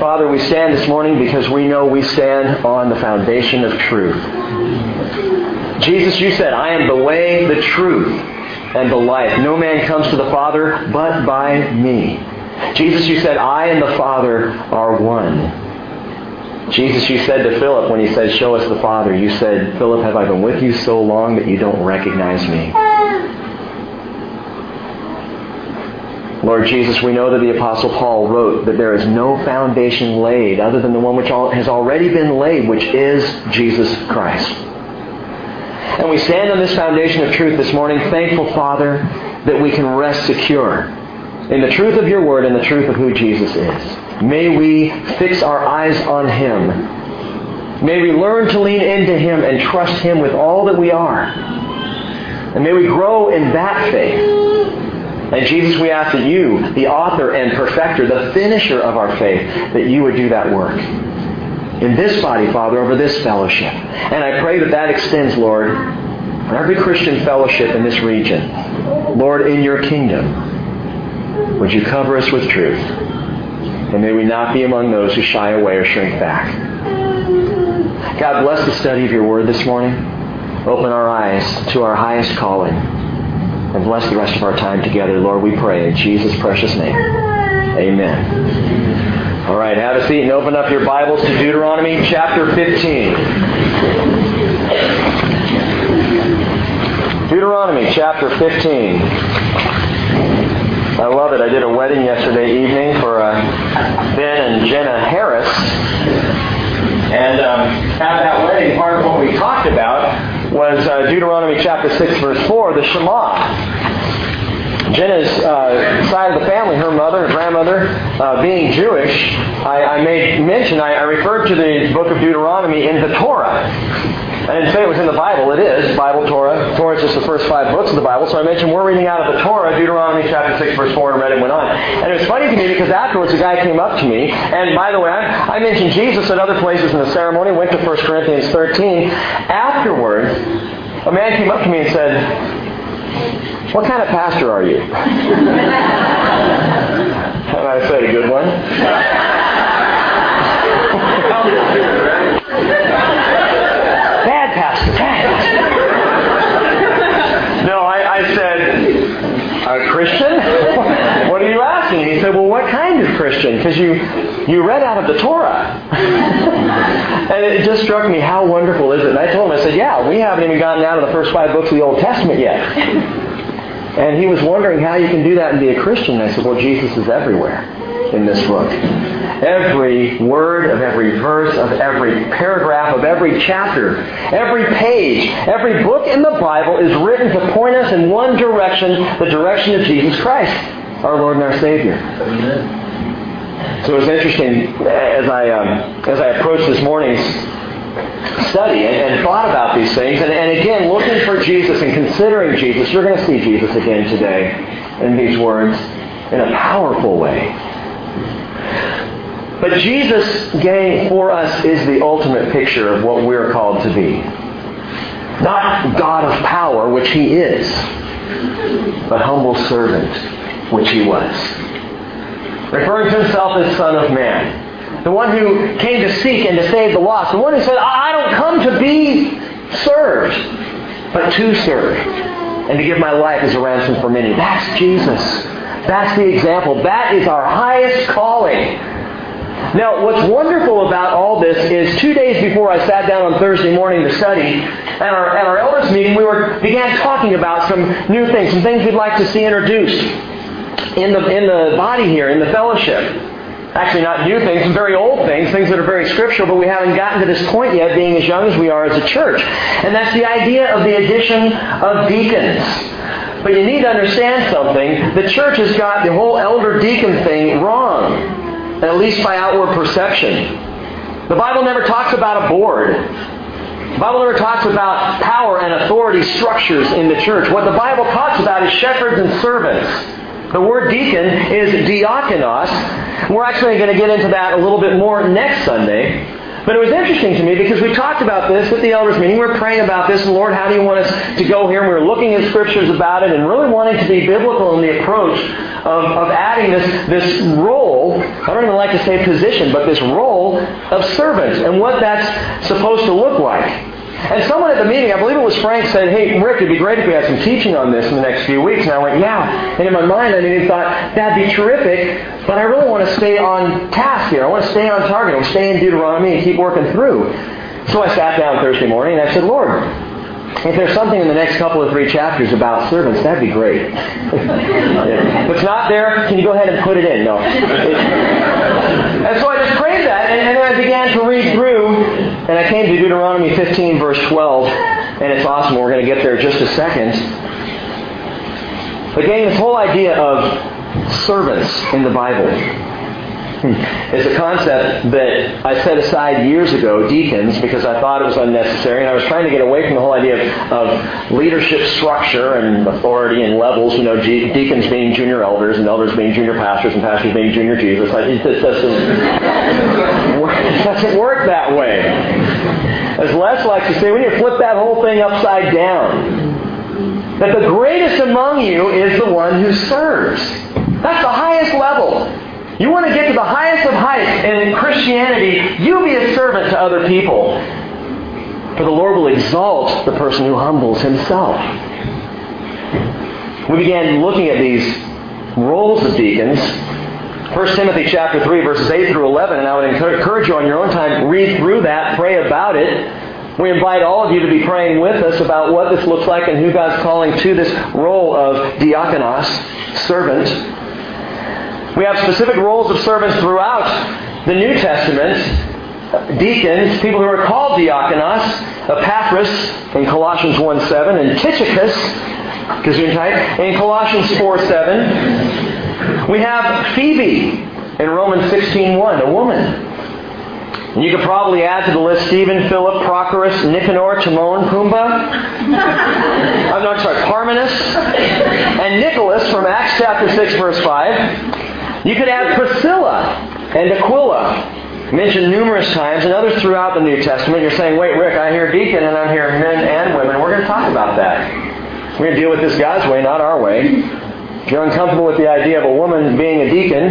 Father, we stand this morning because we know we stand on the foundation of truth. Jesus, you said, I am the way, the truth, and the life. No man comes to the Father but by me. Jesus, you said, I and the Father are one. Jesus, you said to Philip when he said, Show us the Father, you said, Philip, have I been with you so long that you don't recognize me? Lord Jesus, we know that the Apostle Paul wrote that there is no foundation laid other than the one which has already been laid, which is Jesus Christ. And we stand on this foundation of truth this morning, thankful, Father, that we can rest secure in the truth of your word and the truth of who Jesus is. May we fix our eyes on him. May we learn to lean into him and trust him with all that we are. And may we grow in that faith and Jesus, we ask that you, the author and perfecter, the finisher of our faith, that you would do that work in this body, Father, over this fellowship. And I pray that that extends, Lord, for every Christian fellowship in this region. Lord, in your kingdom, would you cover us with truth? And may we not be among those who shy away or shrink back. God, bless the study of your word this morning. Open our eyes to our highest calling and bless the rest of our time together, Lord, we pray in Jesus' precious name. Amen. All right, have a seat and open up your Bibles to Deuteronomy chapter 15. Deuteronomy chapter 15. I love it. I did a wedding yesterday evening for uh, Ben and Jenna Harris. And um, at that wedding, part of what we talked about was uh, Deuteronomy chapter 6, verse 4, the Shema. Jenna's uh, side of the family, her mother, and grandmother, uh, being Jewish, I, I made mention, I, I referred to the book of Deuteronomy in the Torah. I didn't say it was in the Bible. It is. Bible, Torah. Torah is just the first five books of the Bible. So I mentioned we're reading out of the Torah, Deuteronomy chapter 6, verse 4, and read it went on. And it was funny to me because afterwards a guy came up to me, and by the way, I, I mentioned Jesus at other places in the ceremony, went to 1 Corinthians 13. Afterwards, a man came up to me and said, What kind of pastor are you? and I said, A good one. Bad pastor. No, I said, A Christian? what are you asking? He said, Well, what kind of Christian? Because you, you read out of the Torah. and it just struck me, how wonderful is it? And I told him, I said, Yeah, we haven't even gotten out of the first five books of the Old Testament yet. And he was wondering how you can do that and be a Christian. And I said, Well, Jesus is everywhere in this book. Every word of every verse of every paragraph of every chapter, every page, every book in the Bible is written to point us in one direction, the direction of Jesus Christ, our Lord and our Savior. Amen. So it was interesting as I um, as I approached this morning's study and, and, thought about these things, and, and again looking for Jesus and considering Jesus. You're going to see Jesus again today in these words in a powerful way. But Jesus, gang, for us is the ultimate picture of what we're called to be. Not God of power, which he is, but humble servant, which he was. Referring to himself as Son of Man. The one who came to seek and to save the lost. The one who said, I don't come to be served, but to serve. And to give my life as a ransom for many. That's Jesus. That's the example. That is our highest calling. Now, what's wonderful about all this is two days before I sat down on Thursday morning to study, at our, at our elders meeting, we were, began talking about some new things, some things we'd like to see introduced in the, in the body here, in the fellowship. Actually, not new things, some very old things, things that are very scriptural, but we haven't gotten to this point yet, being as young as we are as a church. And that's the idea of the addition of deacons. But you need to understand something. The church has got the whole elder deacon thing wrong at least by outward perception. The Bible never talks about a board. The Bible never talks about power and authority structures in the church. What the Bible talks about is shepherds and servants. The word deacon is diakonos. We're actually going to get into that a little bit more next Sunday. But it was interesting to me because we talked about this at the elders meeting. We were praying about this, Lord, how do you want us to go here? And we were looking at scriptures about it and really wanting to be biblical in the approach of, of adding this, this role I don't even like to say position, but this role of servant and what that's supposed to look like. And someone at the meeting, I believe it was Frank, said, Hey, Rick, it'd be great if we had some teaching on this in the next few weeks. And I went, Yeah. And in my mind, I even thought, That'd be terrific, but I really want to stay on task here. I want to stay on target. I want to stay in Deuteronomy and keep working through. So I sat down Thursday morning and I said, Lord, if there's something in the next couple of three chapters about servants, that'd be great. if it's not there, can you go ahead and put it in? No. And so I just prayed that, and, and then I began to read through, and I came to Deuteronomy 15, verse 12, and it's awesome. We're going to get there in just a second. Again, this whole idea of servants in the Bible. It's a concept that I set aside years ago, deacons, because I thought it was unnecessary, and I was trying to get away from the whole idea of, of leadership structure and authority and levels. You know, deacons being junior elders, and elders being junior pastors, and pastors being junior Jesus. It doesn't, it doesn't work that way. As Les likes to say, when you flip that whole thing upside down, that the greatest among you is the one who serves. That's the highest level. You want to get to the highest of heights in Christianity, you be a servant to other people. For the Lord will exalt the person who humbles himself. We began looking at these roles of deacons. 1 Timothy chapter 3, verses 8 through 11, and I would encourage you on your own time, read through that, pray about it. We invite all of you to be praying with us about what this looks like and who God's calling to this role of diakonos, servant. We have specific roles of servants throughout the New Testament. Deacons, people who are called diakonos, Epaphras in Colossians 1.7, and Tychicus, Gesundheit, in Colossians 4.7. We have Phoebe in Romans 16.1, a woman. And you could probably add to the list Stephen, Philip, Prochorus, Nicanor, Timon, Pumbaa. I'm not sorry, Parmenas, and Nicholas from Acts chapter 6, verse 5. You could add Priscilla and Aquila, mentioned numerous times, and others throughout the New Testament. You're saying, wait, Rick, I hear deacon and I hear men and women. We're going to talk about that. We're going to deal with this God's way, not our way. If you're uncomfortable with the idea of a woman being a deacon,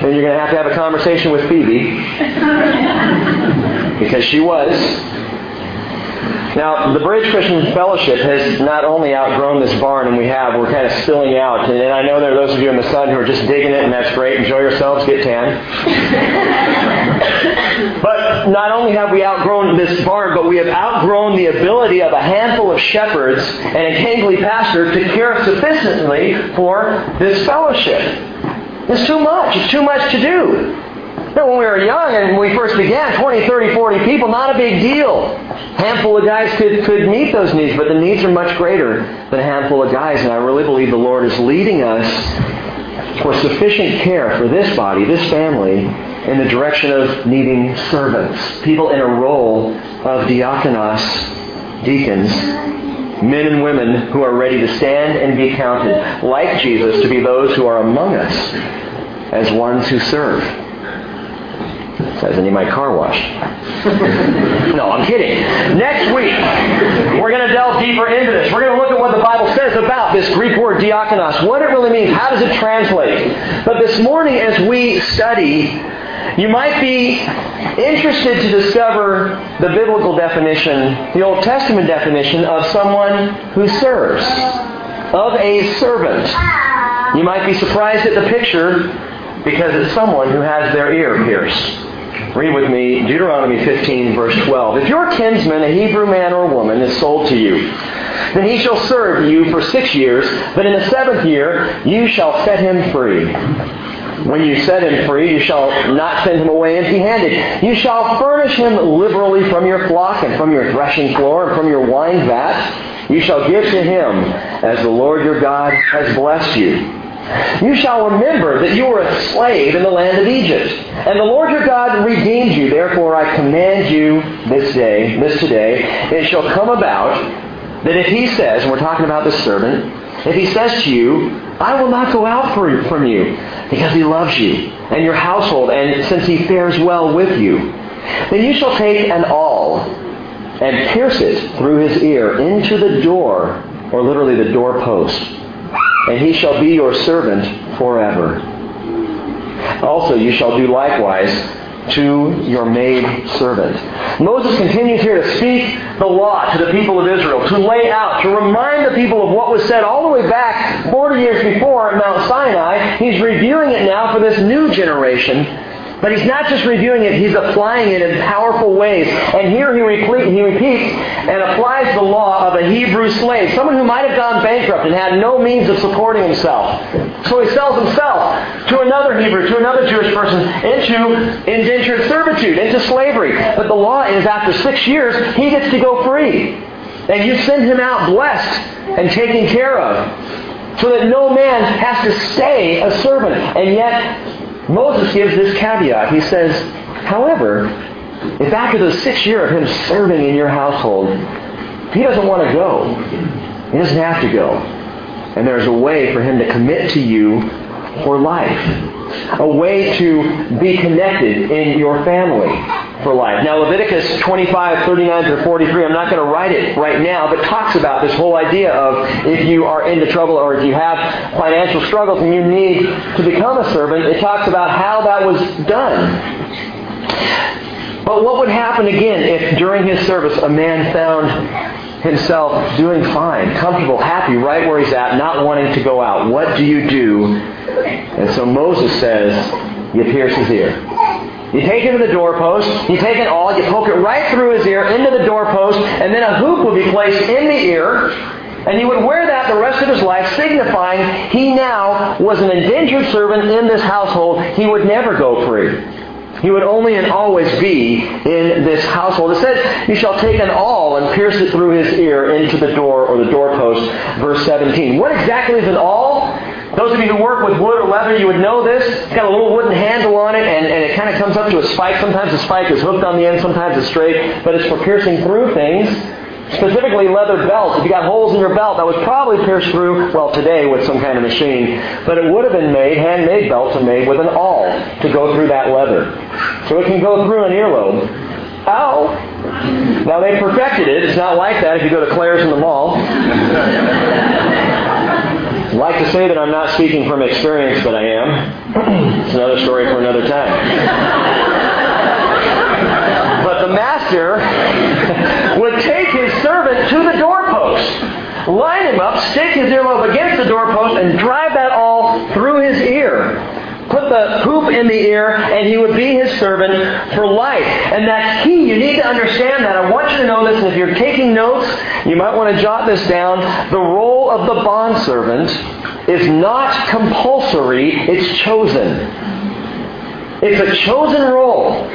then you're going to have to have a conversation with Phoebe. because she was. Now, the Bridge Christian Fellowship has not only outgrown this barn, and we have, we're kind of spilling out. And, I know there are those of you in the sun who are just digging it, and that's great. Enjoy yourselves, get tan. but not only have we outgrown this barn, but we have outgrown the ability of a handful of shepherds and a kingly pastor to care sufficiently for this fellowship. It's too much. It's too much to do when we were young and we first began, 20, 30, 40 people, not a big deal. A handful of guys could, could meet those needs, but the needs are much greater than a handful of guys. And I really believe the Lord is leading us for sufficient care for this body, this family, in the direction of needing servants. People in a role of diakonos, deacons, men and women who are ready to stand and be counted, like Jesus, to be those who are among us as ones who serve. Says I need my car washed. no, I'm kidding. Next week, we're going to delve deeper into this. We're going to look at what the Bible says about this Greek word diakonos, what it really means, how does it translate. But this morning, as we study, you might be interested to discover the biblical definition, the Old Testament definition of someone who serves, of a servant. You might be surprised at the picture because it's someone who has their ear pierced. Read with me Deuteronomy 15, verse 12. If your kinsman, a Hebrew man or woman, is sold to you, then he shall serve you for six years, but in the seventh year you shall set him free. When you set him free, you shall not send him away empty handed. You shall furnish him liberally from your flock and from your threshing floor and from your wine vat. You shall give to him as the Lord your God has blessed you. You shall remember that you were a slave in the land of Egypt. And the Lord your God redeemed you. Therefore I command you this day, this today, it shall come about that if he says, and we're talking about this servant, if he says to you, I will not go out from you, because he loves you and your household, and since he fares well with you, then you shall take an awl and pierce it through his ear into the door, or literally the doorpost and he shall be your servant forever. also you shall do likewise to your maid servant. Moses continues here to speak the law to the people of Israel, to lay out, to remind the people of what was said all the way back 40 years before at Mount Sinai. He's reviewing it now for this new generation but he's not just reviewing it, he's applying it in powerful ways. And here he, he repeats and applies the law of a Hebrew slave, someone who might have gone bankrupt and had no means of supporting himself. So he sells himself to another Hebrew, to another Jewish person, into indentured servitude, into slavery. But the law is after six years, he gets to go free. And you send him out blessed and taken care of so that no man has to stay a servant. And yet, Moses gives this caveat. He says, however, if after the sixth year of him serving in your household, he doesn't want to go, he doesn't have to go. And there's a way for him to commit to you for life. A way to be connected in your family for life. Now, Leviticus 25, 39 through 43, I'm not going to write it right now, but talks about this whole idea of if you are into trouble or if you have financial struggles and you need to become a servant, it talks about how that was done. But what would happen again if during his service a man found himself doing fine, comfortable, happy, right where he's at, not wanting to go out? What do you do? And so Moses says, you pierce his ear. You take it to the doorpost, you take it all, you poke it right through his ear, into the doorpost, and then a hoop will be placed in the ear, and he would wear that the rest of his life, signifying he now was an indentured servant in this household. He would never go free. He would only and always be in this household. It says, You shall take an awl and pierce it through his ear into the door or the doorpost. Verse 17. What exactly is an awl? Those of you who work with wood or leather, you would know this. It's got a little wooden handle on it, and, and it kind of comes up to a spike. Sometimes the spike is hooked on the end, sometimes it's straight, but it's for piercing through things. Specifically leather belts. If you got holes in your belt, that was probably pierced through, well, today with some kind of machine. But it would have been made, handmade belts are made with an awl to go through that leather. So it can go through an earlobe. Ow! Now they perfected it. It's not like that if you go to Claire's in the mall. I'd like to say that I'm not speaking from experience, but I am. it's another story for another time. but the master would take his servant to the doorpost, line him up, stick his earlobe against the doorpost, and drive that awl through his ear put the hoop in the ear, and he would be his servant for life. And that's key. You need to understand that. I want you to know this, and if you're taking notes, you might want to jot this down. The role of the bondservant is not compulsory, it's chosen. It's a chosen role.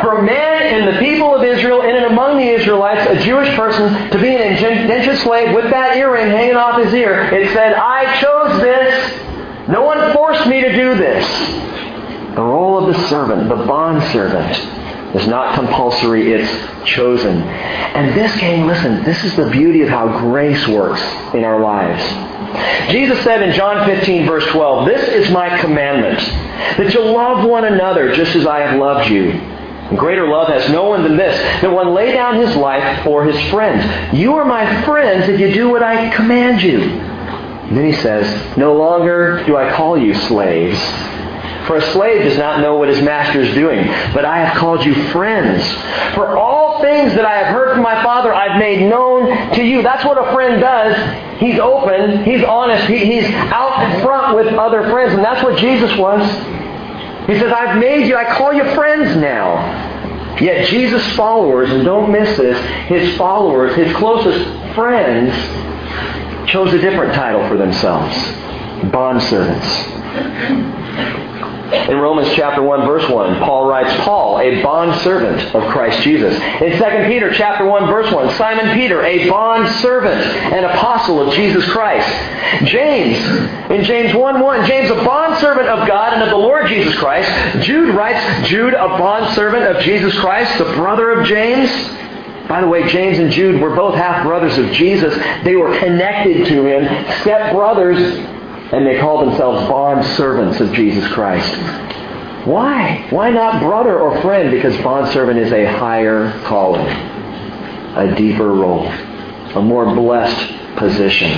For a man in the people of Israel, in and among the Israelites, a Jewish person, to be an indentured slave with that earring hanging off his ear, it said, I chose this. No one forced me to do this. The role of the servant, the bond servant, is not compulsory, it's chosen. And this, gang, listen, this is the beauty of how grace works in our lives. Jesus said in John 15, verse 12, This is my commandment, that you love one another just as I have loved you. And greater love has no one than this, that one lay down his life for his friends. You are my friends if you do what I command you. And then he says, No longer do I call you slaves. For a slave does not know what his master is doing, but I have called you friends. For all things that I have heard from my Father, I've made known to you. That's what a friend does. He's open, he's honest, he, he's out front with other friends, and that's what Jesus was. He says, I've made you, I call you friends now. Yet Jesus' followers, and don't miss this, his followers, his closest friends, chose a different title for themselves. Bondservants. In Romans chapter 1 verse 1, Paul writes, Paul, a bondservant of Christ Jesus. In 2 Peter chapter 1 verse 1, Simon Peter, a bondservant and apostle of Jesus Christ. James, in James 1 1, James, a bondservant of God and of the Lord Jesus Christ. Jude writes, Jude, a bondservant of Jesus Christ, the brother of James. By the way, James and Jude were both half brothers of Jesus. They were connected to him, step brothers, and they called themselves bond servants of Jesus Christ. Why? Why not brother or friend? Because bond servant is a higher calling, a deeper role, a more blessed position.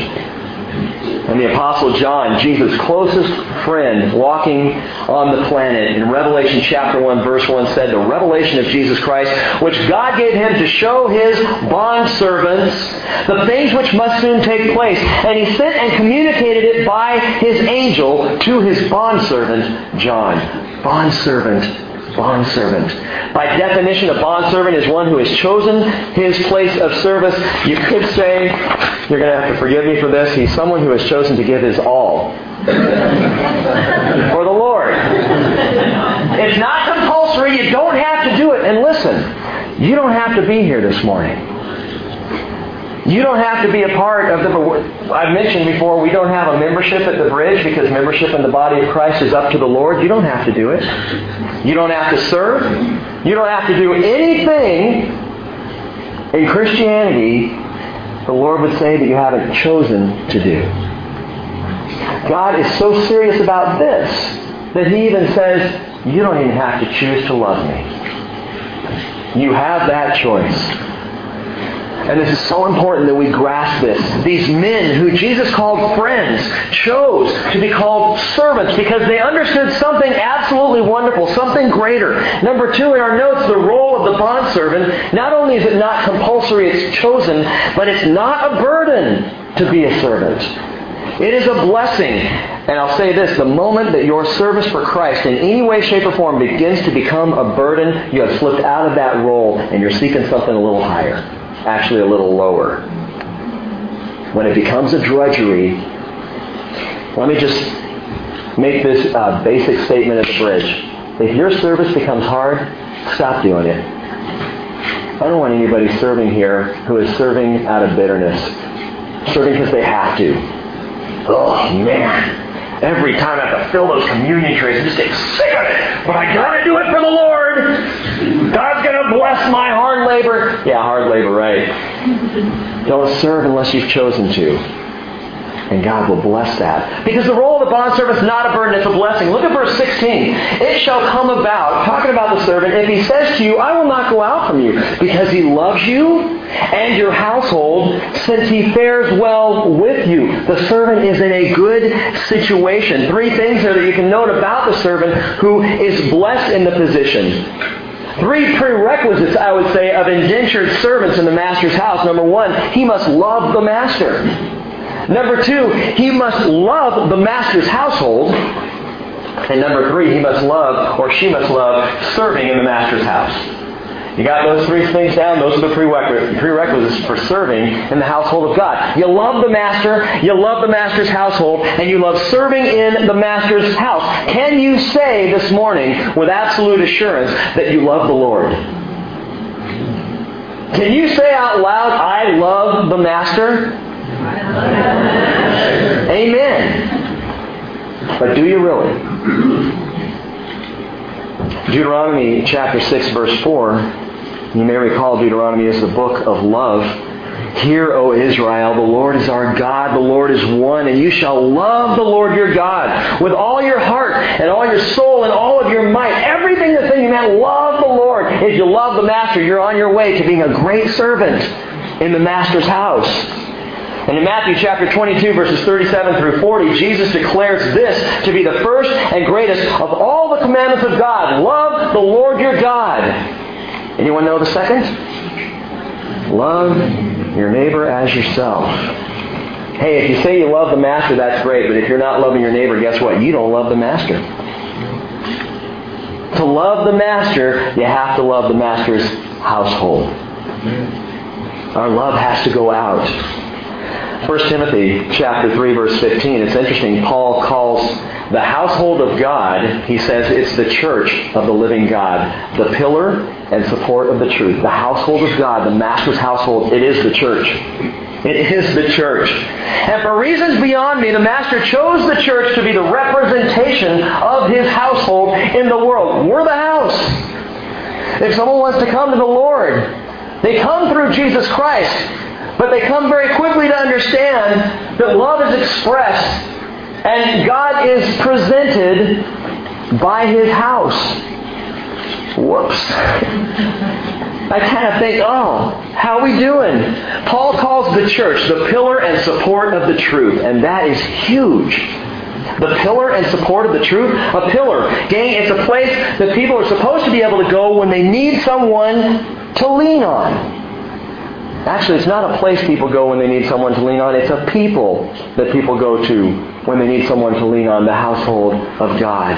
And the Apostle John, Jesus' closest friend walking on the planet. In Revelation chapter 1 verse 1 said, the revelation of Jesus Christ, which God gave him to show his bondservants the things which must soon take place. And he sent and communicated it by his angel to his bondservant John. Bondservant bondservant. By definition, a bondservant is one who has chosen his place of service. You could say, you're going to have to forgive me for this, he's someone who has chosen to give his all for the Lord. It's not compulsory. You don't have to do it. And listen, you don't have to be here this morning. You don't have to be a part of the. I've mentioned before, we don't have a membership at the bridge because membership in the body of Christ is up to the Lord. You don't have to do it. You don't have to serve. You don't have to do anything in Christianity the Lord would say that you haven't chosen to do. God is so serious about this that He even says, You don't even have to choose to love me. You have that choice. And this is so important that we grasp this. These men who Jesus called friends chose to be called servants because they understood something absolutely wonderful, something greater. Number two in our notes, the role of the bondservant. Not only is it not compulsory, it's chosen, but it's not a burden to be a servant. It is a blessing. And I'll say this, the moment that your service for Christ in any way, shape, or form begins to become a burden, you have slipped out of that role and you're seeking something a little higher actually a little lower. When it becomes a drudgery, let me just make this uh, basic statement at the bridge. If your service becomes hard, stop doing it. I don't want anybody serving here who is serving out of bitterness, serving because they have to. Oh, man. Every time I have to fill those communion trays, I just get sick of it. But I gotta do it for the Lord. God's gonna bless my hard labor. Yeah, hard labor, right. Don't serve unless you've chosen to. And God will bless that. Because the role of the bondservant is not a burden, it's a blessing. Look at verse 16. It shall come about, talking about the servant, if he says to you, I will not go out from you, because he loves you and your household, since he fares well with you. The servant is in a good situation. Three things there that you can note about the servant who is blessed in the position. Three prerequisites, I would say, of indentured servants in the master's house. Number one, he must love the master. Number two, he must love the master's household. And number three, he must love, or she must love, serving in the master's house. You got those three things down? Those are the prerequisites for serving in the household of God. You love the master, you love the master's household, and you love serving in the master's house. Can you say this morning with absolute assurance that you love the Lord? Can you say out loud, I love the master? Amen. But do you really? Deuteronomy chapter 6 verse 4, you may recall Deuteronomy is the book of love. Hear, O Israel, the Lord is our God, the Lord is one, and you shall love the Lord your God with all your heart and all your soul and all of your might. Everything that's in you, man, love the Lord. If you love the Master, you're on your way to being a great servant in the Master's house. And in Matthew chapter 22, verses 37 through 40, Jesus declares this to be the first and greatest of all the commandments of God. Love the Lord your God. Anyone know the second? Love your neighbor as yourself. Hey, if you say you love the master, that's great. But if you're not loving your neighbor, guess what? You don't love the master. To love the master, you have to love the master's household. Our love has to go out 1 Timothy chapter 3 verse 15, it's interesting. Paul calls the household of God, he says it's the church of the living God, the pillar and support of the truth. The household of God, the master's household, it is the church. It is the church. And for reasons beyond me, the Master chose the church to be the representation of his household in the world. We're the house. If someone wants to come to the Lord, they come through Jesus Christ. But they come very quickly to understand that love is expressed and God is presented by his house. Whoops. I kind of think, oh, how are we doing? Paul calls the church the pillar and support of the truth, and that is huge. the pillar and support of the truth? A pillar. Gang, it's a place that people are supposed to be able to go when they need someone to lean on. Actually, it's not a place people go when they need someone to lean on. It's a people that people go to when they need someone to lean on, the household of God.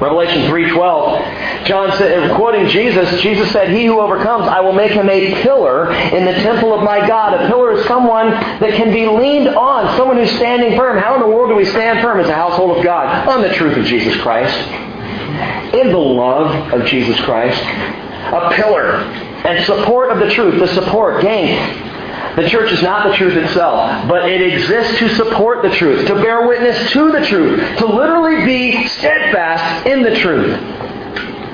Revelation 3.12, John said, quoting Jesus, Jesus said, He who overcomes, I will make him a pillar in the temple of my God. A pillar is someone that can be leaned on, someone who's standing firm. How in the world do we stand firm as a household of God? On the truth of Jesus Christ. In the love of Jesus Christ. A pillar and support of the truth, the support, gang. The church is not the truth itself, but it exists to support the truth, to bear witness to the truth, to literally be steadfast in the truth.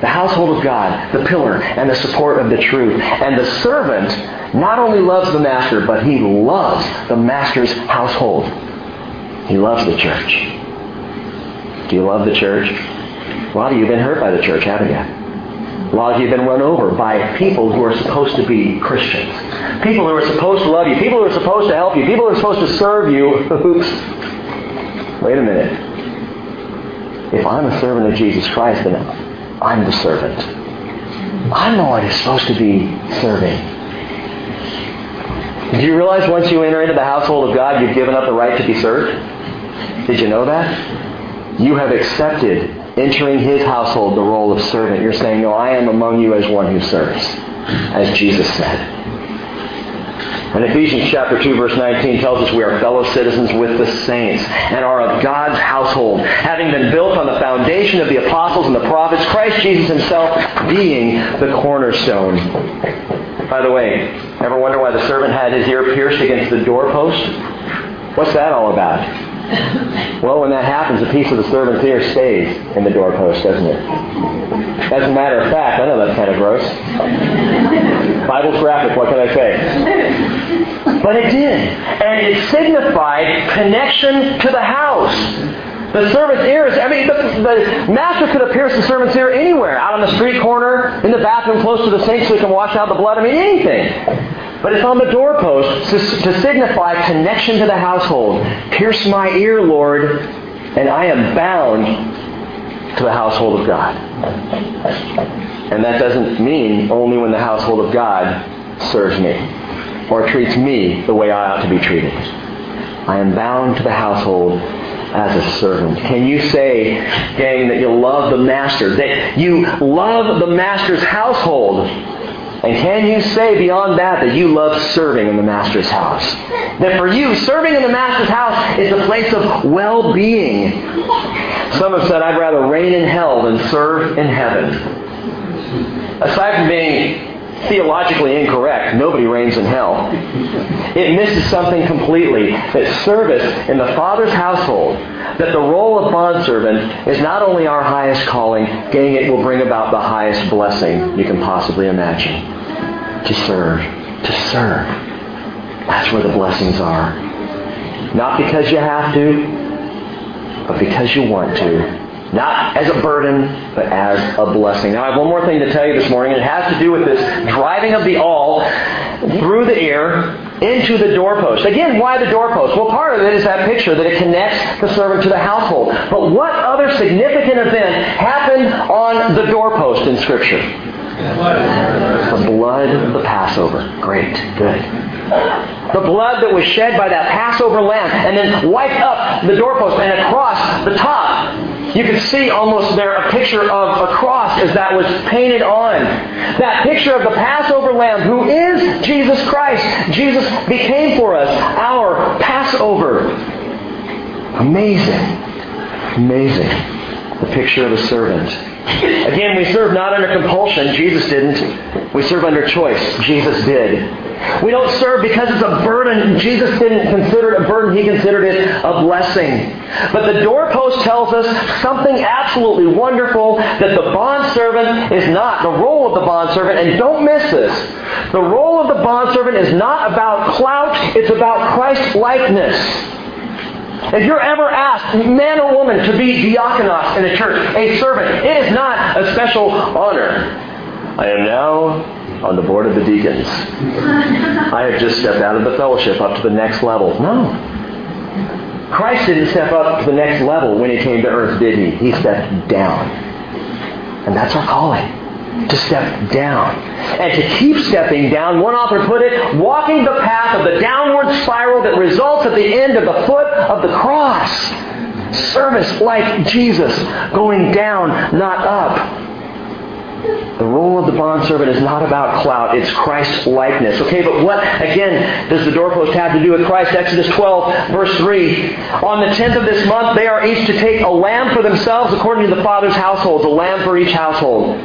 The household of God, the pillar and the support of the truth. And the servant not only loves the master, but he loves the master's household. He loves the church. Do you love the church? A lot of you have been hurt by the church, haven't you? A lot you have been run over by people who are supposed to be Christians. People who are supposed to love you. People who are supposed to help you. People who are supposed to serve you. Oops. Wait a minute. If I'm a servant of Jesus Christ, then I'm the servant. I'm the one who's supposed to be serving. Do you realize once you enter into the household of God, you've given up the right to be served? Did you know that? You have accepted entering his household the role of servant. You're saying, No, I am among you as one who serves, as Jesus said. And Ephesians chapter 2 verse 19 tells us we are fellow citizens with the saints and are of God's household, having been built on the foundation of the apostles and the prophets, Christ Jesus himself being the cornerstone. By the way, ever wonder why the servant had his ear pierced against the doorpost? What's that all about? Well, when that happens, a piece of the servant's ear stays in the doorpost, doesn't it? As a matter of fact, I know that's kind of gross. Bible's graphic, what can I say? But it did. And it signified connection to the house. The servant's ears, I mean, the, the, master could have pierced the servant's ear anywhere, out on the street corner, in the bathroom close to the sink so he can wash out the blood. I mean, anything. But it's on the doorpost to, to signify connection to the household. Pierce my ear, Lord, and I am bound to the household of God. And that doesn't mean only when the household of God serves me or treats me the way I ought to be treated. I am bound to the household as a servant. Can you say, gang, that you love the master, that you love the master's household and can you say beyond that that you love serving in the Master's house? That for you, serving in the Master's house is a place of well-being. Some have said, I'd rather reign in hell than serve in heaven. Aside from being theologically incorrect. Nobody reigns in hell. It misses something completely. That service in the Father's household, that the role of bondservant is not only our highest calling, gang, it will bring about the highest blessing you can possibly imagine. To serve. To serve. That's where the blessings are. Not because you have to, but because you want to. Not as a burden, but as a blessing. Now I have one more thing to tell you this morning. And it has to do with this driving of the awl through the ear into the doorpost. Again, why the doorpost? Well, part of it is that picture that it connects the servant to the household. But what other significant event happened on the doorpost in Scripture? The blood of the Passover. Great. Good. The blood that was shed by that Passover lamb and then wiped up the doorpost and across the top you can see almost there a picture of a cross as that was painted on. That picture of the Passover lamb who is Jesus Christ. Jesus became for us our Passover. Amazing. Amazing. The picture of a servant. Again, we serve not under compulsion. Jesus didn't. We serve under choice. Jesus did. We don't serve because it's a burden. Jesus didn't consider it a burden. He considered it a blessing. But the doorpost tells us something absolutely wonderful that the bondservant is not. The role of the bondservant, and don't miss this, the role of the bondservant is not about clout, it's about Christ likeness. If you're ever asked, man or woman, to be diakonos in a church, a servant, it is not a special honor. I am now on the board of the deacons. I have just stepped out of the fellowship up to the next level. No. Christ didn't step up to the next level when he came to earth, did he? He stepped down. And that's our calling to step down. And to keep stepping down, one author put it, walking the path of the downward spiral that results at the end of the foot of the cross. Service like Jesus, going down, not up. The role of the bondservant is not about clout, it's Christ's likeness. Okay, but what, again, does the doorpost have to do with Christ? Exodus 12, verse 3. On the 10th of this month, they are each to take a lamb for themselves according to the father's households, a lamb for each household.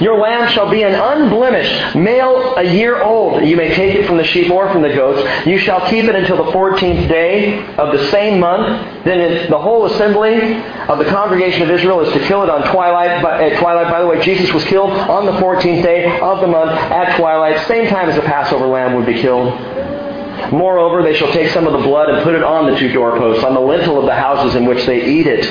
Your lamb shall be an unblemished, male a year old. You may take it from the sheep or from the goats. You shall keep it until the 14th day of the same month. Then the whole assembly of the congregation of Israel is to kill it on twilight. At twilight, by the way, Jesus was killed on the 14th day of the month at twilight, same time as the Passover lamb would be killed. Moreover, they shall take some of the blood and put it on the two doorposts, on the lintel of the houses in which they eat it.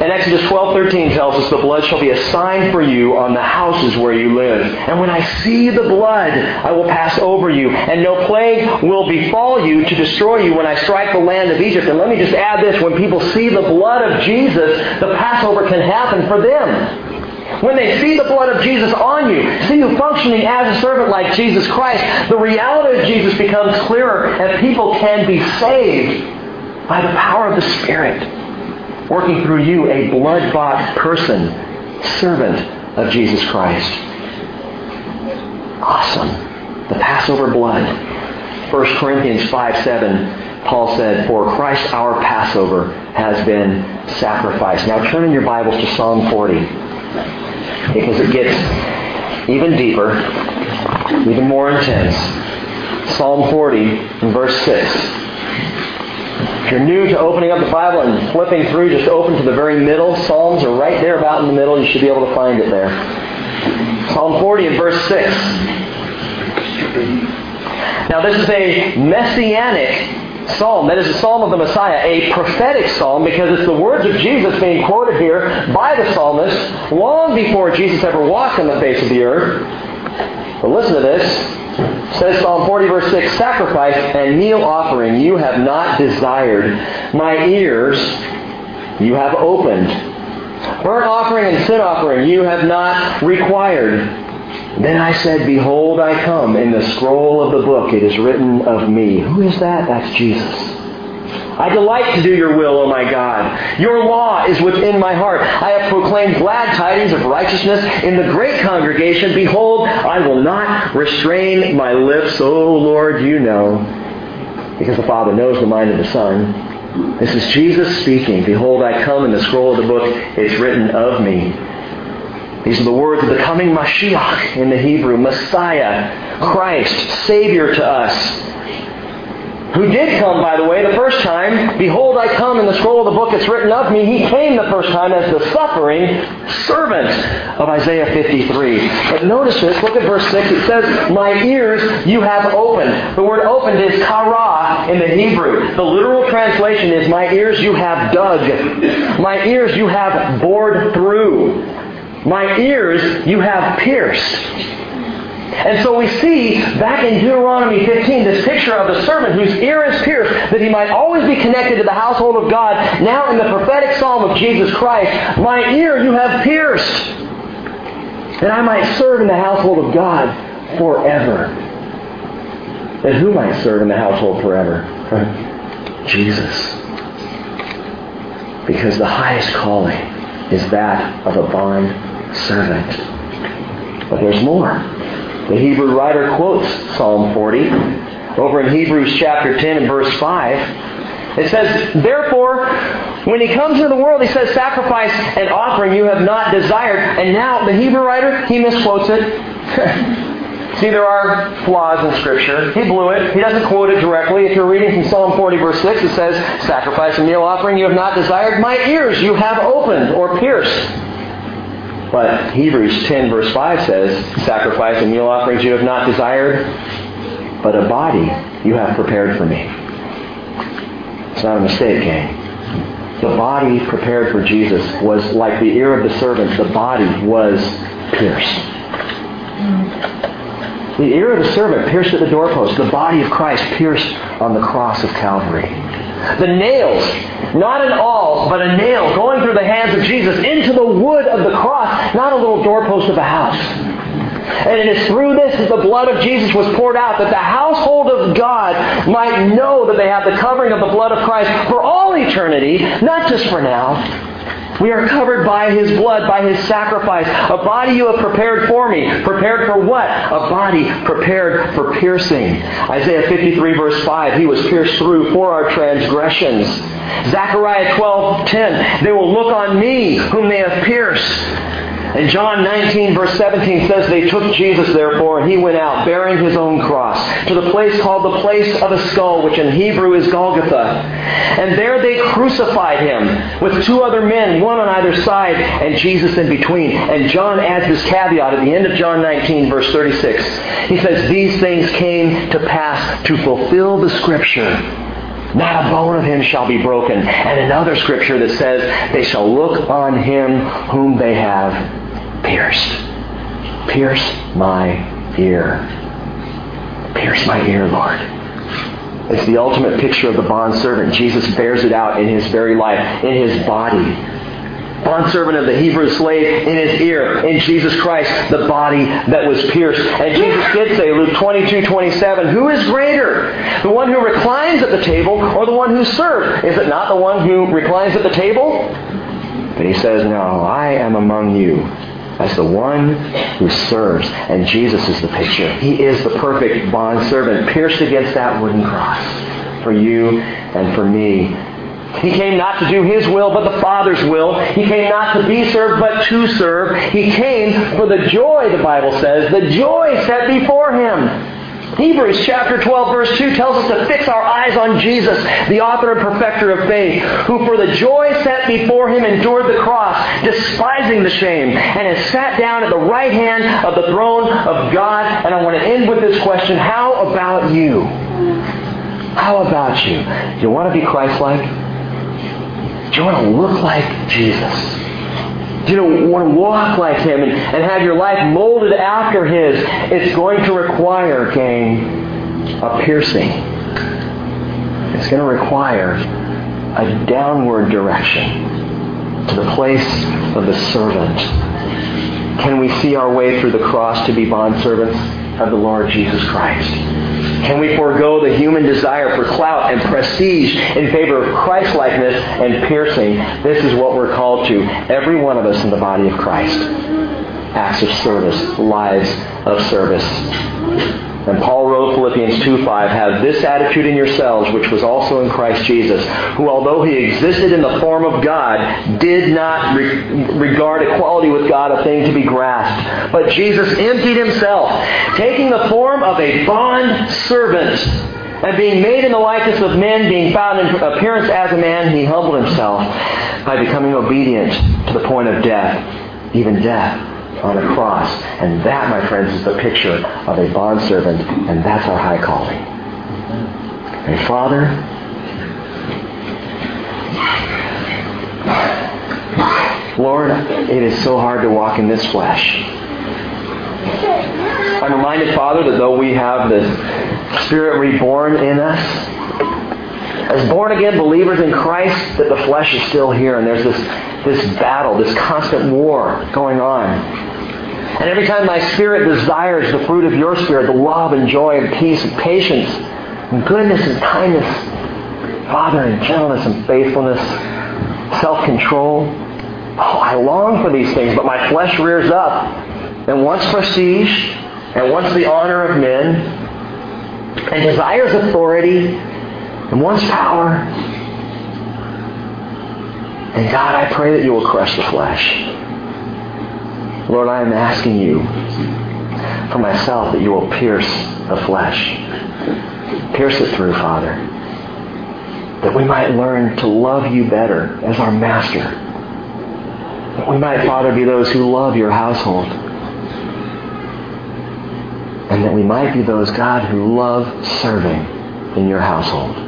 And Exodus 12:13 tells us the blood shall be a sign for you on the houses where you live. And when I see the blood, I will pass over you, and no plague will befall you to destroy you when I strike the land of Egypt. And let me just add this, when people see the blood of Jesus, the Passover can happen for them. When they see the blood of Jesus on you, see you functioning as a servant like Jesus Christ, the reality of Jesus becomes clearer and people can be saved by the power of the Spirit working through you, a blood-bought person, servant of Jesus Christ. Awesome. The Passover blood. 1 Corinthians 5 7, Paul said, For Christ our Passover has been sacrificed. Now turn in your Bibles to Psalm 40 because it gets even deeper, even more intense. Psalm 40, verse 6. If you're new to opening up the Bible and flipping through, just open to the very middle. Psalms are right there about in the middle. You should be able to find it there. Psalm 40 and verse 6. Now this is a messianic psalm. That is a psalm of the Messiah, a prophetic psalm because it's the words of Jesus being quoted here by the psalmist long before Jesus ever walked on the face of the earth. But listen to this. Says Psalm 40 verse 6, Sacrifice and meal offering you have not desired. My ears you have opened. Burnt offering and sin offering you have not required. Then I said, Behold, I come. In the scroll of the book it is written of me. Who is that? That's Jesus. I delight to do your will, O my God. Your law is within my heart. I have proclaimed glad tidings of righteousness in the great congregation. Behold, I will not restrain my lips. O Lord, you know. Because the Father knows the mind of the Son. This is Jesus speaking. Behold, I come and the scroll of the book. is written of me. These are the words of the coming Mashiach in the Hebrew, Messiah, Christ, Savior to us who did come, by the way, the first time. Behold, I come in the scroll of the book it's written of me. He came the first time as the suffering servant of Isaiah 53. But notice this. Look at verse 6. It says, My ears you have opened. The word opened is kara in the Hebrew. The literal translation is, My ears you have dug. My ears you have bored through. My ears you have pierced. And so we see back in Deuteronomy 15 this picture of the servant whose ear is pierced that he might always be connected to the household of God. Now in the prophetic psalm of Jesus Christ, my ear you have pierced that I might serve in the household of God forever. And who might serve in the household forever? Jesus. Because the highest calling is that of a bond servant. But there's more. The Hebrew writer quotes Psalm 40 over in Hebrews chapter 10 and verse 5. It says, Therefore, when he comes into the world, he says, Sacrifice and offering you have not desired. And now, the Hebrew writer, he misquotes it. See, there are flaws in Scripture. He blew it. He doesn't quote it directly. If you're reading from Psalm 40, verse 6, it says, Sacrifice and meal offering you have not desired. My ears you have opened or pierced. But Hebrews 10 verse 5 says, Sacrifice and meal offerings you have not desired, but a body you have prepared for me. It's not a mistake, gang. The body prepared for Jesus was like the ear of the servant. The body was pierced. The ear of the servant pierced at the doorpost. The body of Christ pierced on the cross of Calvary. The nails, not an awl, but a nail going through the hands of Jesus into the wood of the cross, not a little doorpost of a house. And it is through this that the blood of Jesus was poured out, that the household of God might know that they have the covering of the blood of Christ for all eternity, not just for now. We are covered by His blood, by His sacrifice. A body you have prepared for me. Prepared for what? A body prepared for piercing. Isaiah 53 verse 5, He was pierced through for our transgressions. Zechariah 12:10, They will look on me whom they have pierced. And John 19, verse 17 says, They took Jesus, therefore, and he went out, bearing his own cross, to the place called the place of a skull, which in Hebrew is Golgotha. And there they crucified him with two other men, one on either side, and Jesus in between. And John adds this caveat at the end of John 19, verse 36. He says, These things came to pass to fulfill the scripture. Not a bone of him shall be broken. And another scripture that says, They shall look on him whom they have pierced. Pierce my ear. Pierce my ear, Lord. It's the ultimate picture of the bondservant. Jesus bears it out in his very life, in his body bondservant of the Hebrew slave in his ear, in Jesus Christ, the body that was pierced. And Jesus did say, Luke 22, 27, Who is greater? The one who reclines at the table or the one who serves? Is it not the one who reclines at the table? But he says, No, I am among you as the one who serves. And Jesus is the picture. He is the perfect bondservant pierced against that wooden cross for you and for me he came not to do his will, but the Father's will. He came not to be served, but to serve. He came for the joy, the Bible says, the joy set before him. Hebrews chapter 12 verse 2 tells us to fix our eyes on Jesus, the author and perfecter of faith, who for the joy set before him endured the cross, despising the shame, and has sat down at the right hand of the throne of God. And I want to end with this question, how about you? How about you? Do you want to be Christ-like? Do you want to look like Jesus? You want to walk like Him and, and have your life molded after His? It's going to require, gang, a piercing. It's going to require a downward direction to the place of the servant. Can we see our way through the cross to be bondservants of the Lord Jesus Christ? Can we forego the human desire for clout and prestige in favor of Christlikeness and piercing? This is what we're called to, every one of us in the body of Christ. Acts of service, lives of service. And Paul wrote Philippians 2.5, Have this attitude in yourselves, which was also in Christ Jesus, who although he existed in the form of God, did not re- regard equality with God a thing to be grasped. But Jesus emptied himself, taking the form of a bond servant. And being made in the likeness of men, being found in appearance as a man, he humbled himself by becoming obedient to the point of death, even death on a cross. And that, my friends, is the picture of a bondservant, and that's our high calling. And Father, Lord, it is so hard to walk in this flesh. I'm reminded, Father, that though we have the Spirit reborn in us, as born again believers in Christ, that the flesh is still here and there's this, this battle, this constant war going on. And every time my spirit desires the fruit of your spirit, the love and joy and peace and patience and goodness and kindness, Father, and gentleness and faithfulness, self-control, oh, I long for these things, but my flesh rears up and wants prestige and wants the honor of men and desires authority and wants power. And God, I pray that you will crush the flesh. Lord, I am asking you for myself that you will pierce the flesh. Pierce it through, Father. That we might learn to love you better as our master. That we might, Father, be those who love your household. And that we might be those, God, who love serving in your household.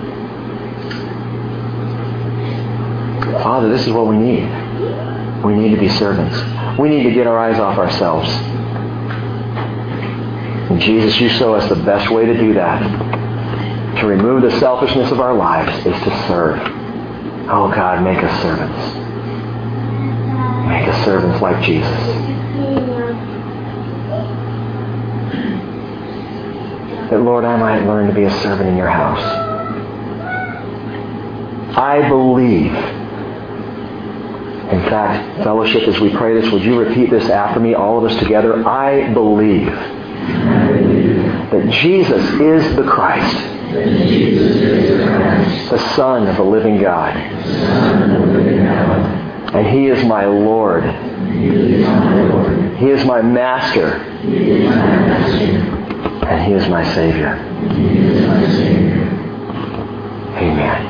Father, this is what we need. We need to be servants. We need to get our eyes off ourselves. And Jesus, you show us the best way to do that. to remove the selfishness of our lives is to serve. Oh God, make us servants. Make us servants like Jesus. That, Lord, I might learn to be a servant in your house. I believe. In fact, fellowship, as we pray this, would you repeat this after me, all of us together? I believe that Jesus is the Christ, the Son of the living God. And He is my Lord. He is my Master. And He is my Savior. Amen.